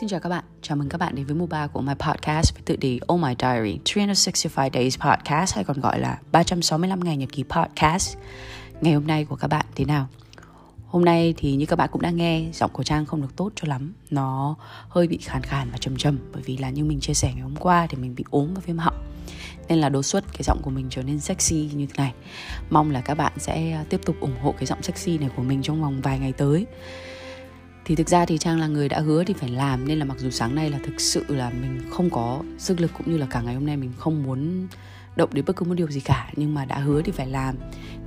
Xin chào các bạn, chào mừng các bạn đến với mùa 3 của my podcast với tựa đề Oh My Diary 365 Days Podcast hay còn gọi là 365 ngày nhật ký podcast. Ngày hôm nay của các bạn thế nào? Hôm nay thì như các bạn cũng đã nghe giọng của Trang không được tốt cho lắm. Nó hơi bị khàn khàn và trầm trầm Bởi vì là như mình chia sẻ ngày hôm qua thì mình bị ốm và viêm họng. Nên là đột xuất cái giọng của mình trở nên sexy như thế này. Mong là các bạn sẽ tiếp tục ủng hộ cái giọng sexy này của mình trong vòng vài ngày tới thì thực ra thì trang là người đã hứa thì phải làm nên là mặc dù sáng nay là thực sự là mình không có sức lực cũng như là cả ngày hôm nay mình không muốn động đến bất cứ một điều gì cả nhưng mà đã hứa thì phải làm.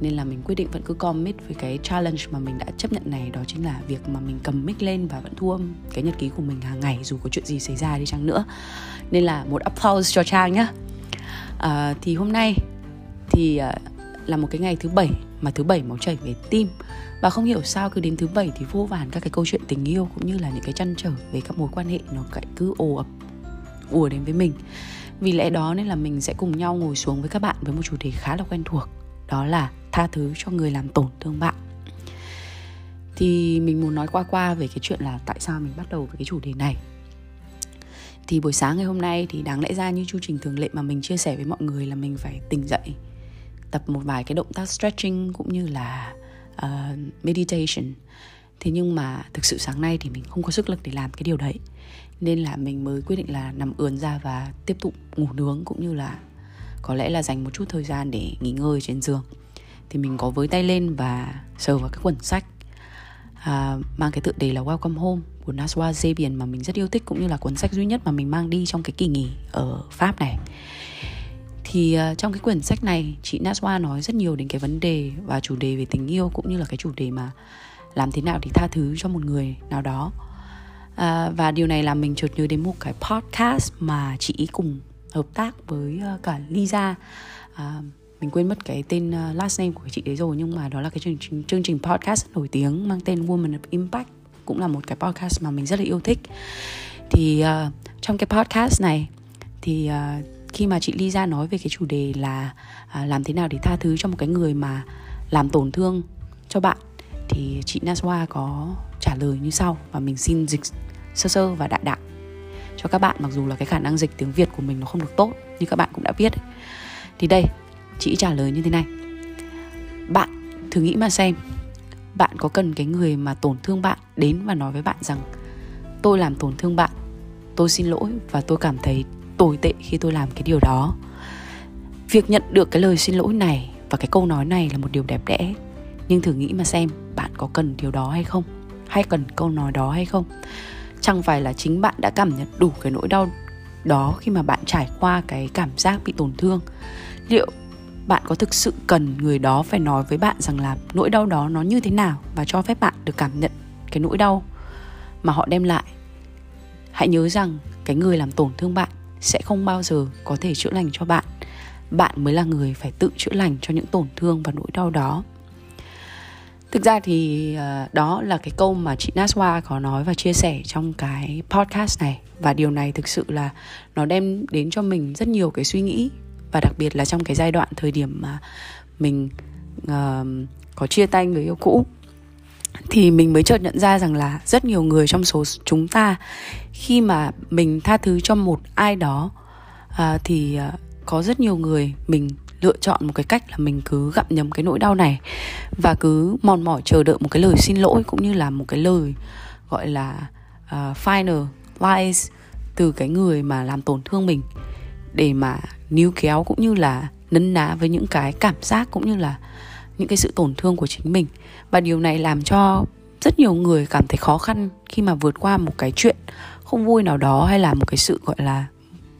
Nên là mình quyết định vẫn cứ commit với cái challenge mà mình đã chấp nhận này đó chính là việc mà mình cầm mic lên và vẫn thu âm cái nhật ký của mình hàng ngày dù có chuyện gì xảy ra đi chăng nữa. Nên là một applause cho trang nhá. À, thì hôm nay thì à, là một cái ngày thứ bảy mà thứ bảy máu chảy về tim. Và không hiểu sao cứ đến thứ bảy thì vô vàn các cái câu chuyện tình yêu cũng như là những cái chăn trở về các mối quan hệ nó lại cứ ồ ập, ùa đến với mình. Vì lẽ đó nên là mình sẽ cùng nhau ngồi xuống với các bạn với một chủ đề khá là quen thuộc, đó là tha thứ cho người làm tổn thương bạn. Thì mình muốn nói qua qua về cái chuyện là tại sao mình bắt đầu với cái chủ đề này. Thì buổi sáng ngày hôm nay thì đáng lẽ ra như chu trình thường lệ mà mình chia sẻ với mọi người là mình phải tỉnh dậy tập một vài cái động tác stretching cũng như là uh, meditation. Thế nhưng mà thực sự sáng nay thì mình không có sức lực để làm cái điều đấy. Nên là mình mới quyết định là nằm ườn ra và tiếp tục ngủ nướng cũng như là có lẽ là dành một chút thời gian để nghỉ ngơi trên giường. Thì mình có với tay lên và sờ vào cái quần sách à, mang cái tựa đề là Welcome Home của Naswa Zebian mà mình rất yêu thích cũng như là cuốn sách duy nhất mà mình mang đi trong cái kỳ nghỉ ở Pháp này thì uh, trong cái quyển sách này chị Naswa nói rất nhiều đến cái vấn đề và chủ đề về tình yêu cũng như là cái chủ đề mà làm thế nào để tha thứ cho một người nào đó. Uh, và điều này làm mình chợt nhớ đến một cái podcast mà chị cùng hợp tác với uh, cả Lisa. Uh, mình quên mất cái tên uh, last name của chị đấy rồi nhưng mà đó là cái chương trình chương trình podcast nổi tiếng mang tên Woman of Impact cũng là một cái podcast mà mình rất là yêu thích. Thì uh, trong cái podcast này thì uh, khi mà chị Lisa nói về cái chủ đề là à, làm thế nào để tha thứ cho một cái người mà làm tổn thương cho bạn thì chị Naswa có trả lời như sau và mình xin dịch sơ sơ và đại đại cho các bạn mặc dù là cái khả năng dịch tiếng Việt của mình nó không được tốt như các bạn cũng đã biết thì đây chị trả lời như thế này. Bạn thử nghĩ mà xem bạn có cần cái người mà tổn thương bạn đến và nói với bạn rằng tôi làm tổn thương bạn tôi xin lỗi và tôi cảm thấy tồi tệ khi tôi làm cái điều đó. Việc nhận được cái lời xin lỗi này và cái câu nói này là một điều đẹp đẽ. Nhưng thử nghĩ mà xem, bạn có cần điều đó hay không? Hay cần câu nói đó hay không? Chẳng phải là chính bạn đã cảm nhận đủ cái nỗi đau đó khi mà bạn trải qua cái cảm giác bị tổn thương. Liệu bạn có thực sự cần người đó phải nói với bạn rằng là nỗi đau đó nó như thế nào và cho phép bạn được cảm nhận cái nỗi đau mà họ đem lại? Hãy nhớ rằng cái người làm tổn thương bạn sẽ không bao giờ có thể chữa lành cho bạn. Bạn mới là người phải tự chữa lành cho những tổn thương và nỗi đau đó. Thực ra thì ờ, đó là cái câu mà chị Naswa có nói và chia sẻ trong cái podcast này. Và điều này thực sự là nó đem đến cho mình rất nhiều cái suy nghĩ. Và đặc biệt là trong cái giai đoạn thời điểm mà mình uh, có chia tay người yêu cũ thì mình mới chợt nhận ra rằng là rất nhiều người trong số chúng ta khi mà mình tha thứ cho một ai đó à, thì à, có rất nhiều người mình lựa chọn một cái cách là mình cứ gặm nhấm cái nỗi đau này và cứ mòn mỏi chờ đợi một cái lời xin lỗi cũng như là một cái lời gọi là uh, final lies từ cái người mà làm tổn thương mình để mà níu kéo cũng như là nấn ná với những cái cảm giác cũng như là những cái sự tổn thương của chính mình. Và điều này làm cho rất nhiều người cảm thấy khó khăn khi mà vượt qua một cái chuyện không vui nào đó hay là một cái sự, gọi là,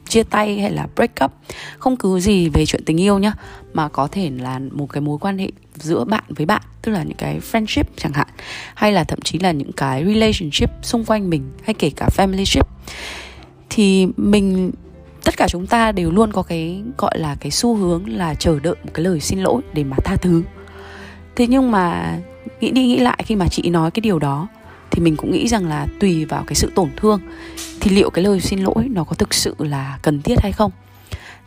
chia tay hay là break up. Không cứ gì về chuyện tình yêu nhá, mà có thể là một cái mối quan hệ giữa bạn với bạn, tức là những cái friendship chẳng hạn, hay là thậm chí là những cái relationship xung quanh mình, hay kể cả family ship thì mình, tất cả chúng ta đều luôn có cái, gọi là, cái xu hướng là chờ đợi một cái lời xin lỗi để mà tha thứ thế nhưng mà nghĩ đi nghĩ lại khi mà chị nói cái điều đó thì mình cũng nghĩ rằng là tùy vào cái sự tổn thương thì liệu cái lời xin lỗi nó có thực sự là cần thiết hay không?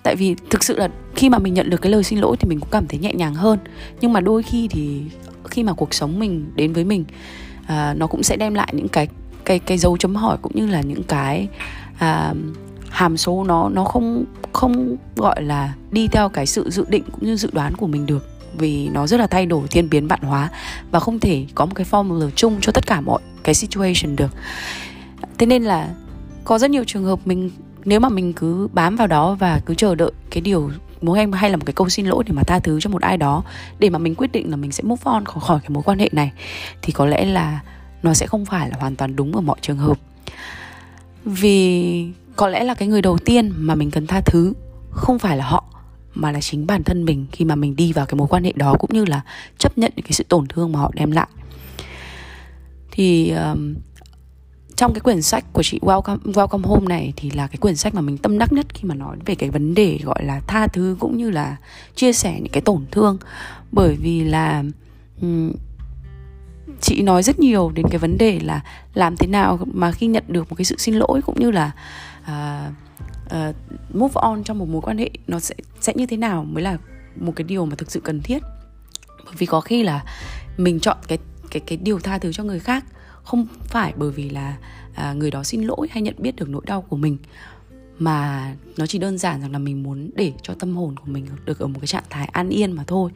Tại vì thực sự là khi mà mình nhận được cái lời xin lỗi thì mình cũng cảm thấy nhẹ nhàng hơn. Nhưng mà đôi khi thì khi mà cuộc sống mình đến với mình à, nó cũng sẽ đem lại những cái cái cái dấu chấm hỏi cũng như là những cái à, hàm số nó nó không không gọi là đi theo cái sự dự định cũng như dự đoán của mình được vì nó rất là thay đổi thiên biến vạn hóa và không thể có một cái formula chung cho tất cả mọi cái situation được. Thế nên là có rất nhiều trường hợp mình, nếu mà mình cứ bám vào đó và cứ chờ đợi cái điều muốn em hay là một cái câu xin lỗi để mà tha thứ cho một ai đó để mà mình quyết định là mình sẽ move on khỏi khỏi cái mối quan hệ này, thì có lẽ là nó sẽ không phải là hoàn toàn đúng ở mọi trường hợp. Vì có lẽ là cái người đầu tiên mà mình cần tha thứ không phải là họ mà là chính bản thân mình khi mà mình đi vào cái mối quan hệ đó cũng như là chấp nhận cái sự tổn thương mà họ đem lại. Thì um, trong cái quyển sách của chị Welcome Welcome Home này thì là cái quyển sách mà mình tâm đắc nhất khi mà nói về cái vấn đề gọi là tha thứ cũng như là chia sẻ những cái tổn thương. Bởi vì là um, chị nói rất nhiều đến cái vấn đề là làm thế nào mà khi nhận được một cái sự xin lỗi cũng như là uh, uh, move on trong một mối quan hệ nó sẽ sẽ như thế nào mới là một cái điều mà thực sự cần thiết? Bởi vì có khi là mình chọn cái cái cái điều tha thứ cho người khác không phải bởi vì là à, người đó xin lỗi hay nhận biết được nỗi đau của mình mà nó chỉ đơn giản rằng là mình muốn để cho tâm hồn của mình được ở một cái trạng thái an yên mà thôi.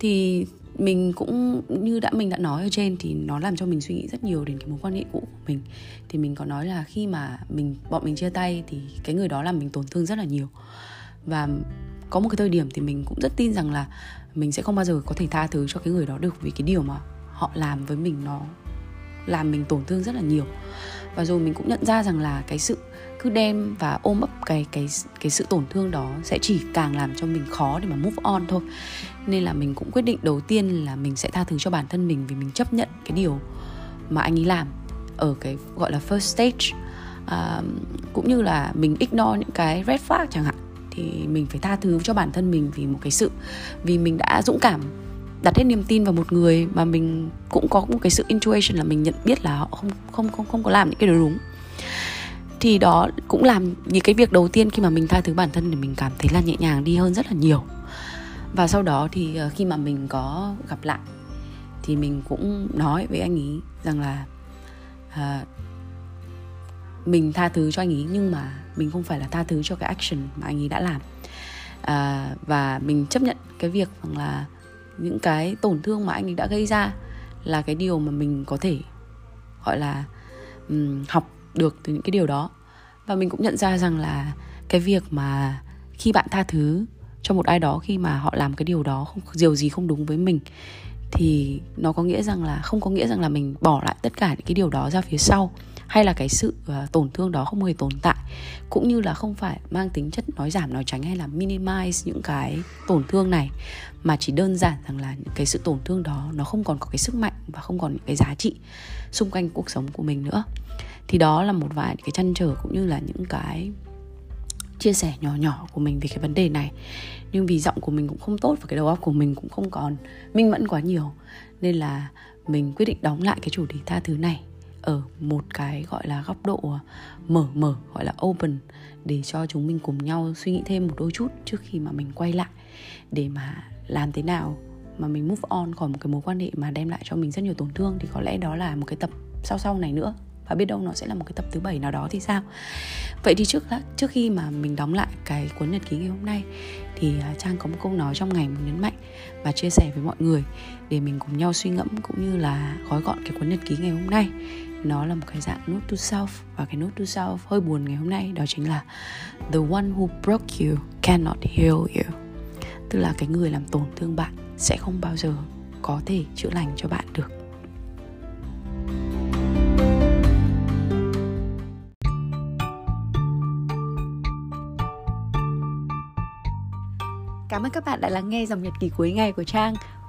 Thì mình cũng, như đã, mình đã nói ở trên thì nó làm cho mình suy nghĩ rất nhiều đến cái mối quan hệ cũ của mình. Thì mình có nói là khi mà mình, bọn mình chia tay thì cái người đó làm mình tổn thương rất là nhiều. Và có một cái thời điểm thì mình cũng rất tin rằng là mình sẽ không bao giờ có thể tha thứ cho cái người đó được vì cái điều mà họ làm với mình nó làm mình tổn thương rất là nhiều. Và rồi mình cũng nhận ra rằng là cái sự cứ đem và ôm ấp cái cái cái sự tổn thương đó sẽ chỉ càng làm cho mình khó để mà move on thôi. Nên là mình cũng quyết định đầu tiên là mình sẽ tha thứ cho bản thân mình vì mình chấp nhận cái điều mà anh ấy làm ở cái gọi là first stage. À, cũng như là mình ignore những cái red flag chẳng hạn thì mình phải tha thứ cho bản thân mình vì một cái sự vì mình đã dũng cảm đặt hết niềm tin vào một người mà mình cũng có một cái sự intuition là mình nhận biết là họ không không không không có làm những cái điều đúng. Thì đó cũng làm những cái việc đầu tiên khi mà mình tha thứ bản thân thì mình cảm thấy là nhẹ nhàng đi hơn rất là nhiều. Và sau đó thì ờ, khi mà mình có gặp lại thì mình cũng nói với anh ấy rằng là à, mình tha thứ cho anh ấy nhưng mà mình không phải là tha thứ cho cái action mà anh ấy đã làm. À, và mình chấp nhận cái việc rằng là những cái tổn thương mà anh ấy đã gây ra là cái điều mà mình có thể gọi là um, học được từ những cái điều đó. Và mình cũng nhận ra rằng là cái việc mà khi bạn tha thứ cho một ai đó khi mà họ làm cái điều đó không điều gì không đúng với mình thì nó có nghĩa rằng là không có nghĩa rằng là mình bỏ lại tất cả những cái điều đó ra phía sau hay là cái sự uh, tổn thương đó không hề tồn tại cũng như là không phải mang tính chất nói giảm nói tránh hay là minimize những cái tổn thương này mà chỉ đơn giản rằng là những cái sự tổn thương đó nó không còn có cái sức mạnh và không còn những cái giá trị xung quanh cuộc sống của mình nữa. Thì đó là một vài cái chăn trở cũng như là những cái chia sẻ nhỏ nhỏ của mình về cái vấn đề này. Nhưng vì giọng của mình cũng không tốt và cái đầu óc của mình cũng không còn minh mẫn quá nhiều nên là mình quyết định đóng lại cái chủ đề tha thứ này ở một cái gọi là góc độ ờ, mở mở, gọi là open để cho chúng mình cùng nhau suy nghĩ thêm một đôi chút trước khi mà mình quay lại. Để mà làm thế nào mà mình move on khỏi một cái mối quan hệ mà đem lại cho mình rất nhiều tổn thương thì có lẽ đó là một cái tập sau sau này nữa. Và biết đâu nó sẽ là một cái tập thứ bảy nào đó thì sao? Vậy thì trước trước khi mà mình đóng lại cái cuốn nhật ký ngày hôm nay thì à, trang có một câu nói trong ngày muốn nhấn mạnh và chia sẻ với mọi người để mình cùng nhau suy ngẫm cũng như là gói gọn cái cuốn nhật ký ngày hôm nay nó là một cái dạng note to self. Và cái note to self hơi buồn ngày hôm nay đó chính là the one who broke you cannot heal you. Tức là cái người làm tổn thương bạn sẽ không bao giờ có thể chữa lành cho bạn được. Cảm ơn các bạn đã lắng nghe dòng nhật ký cuối ngày của Trang.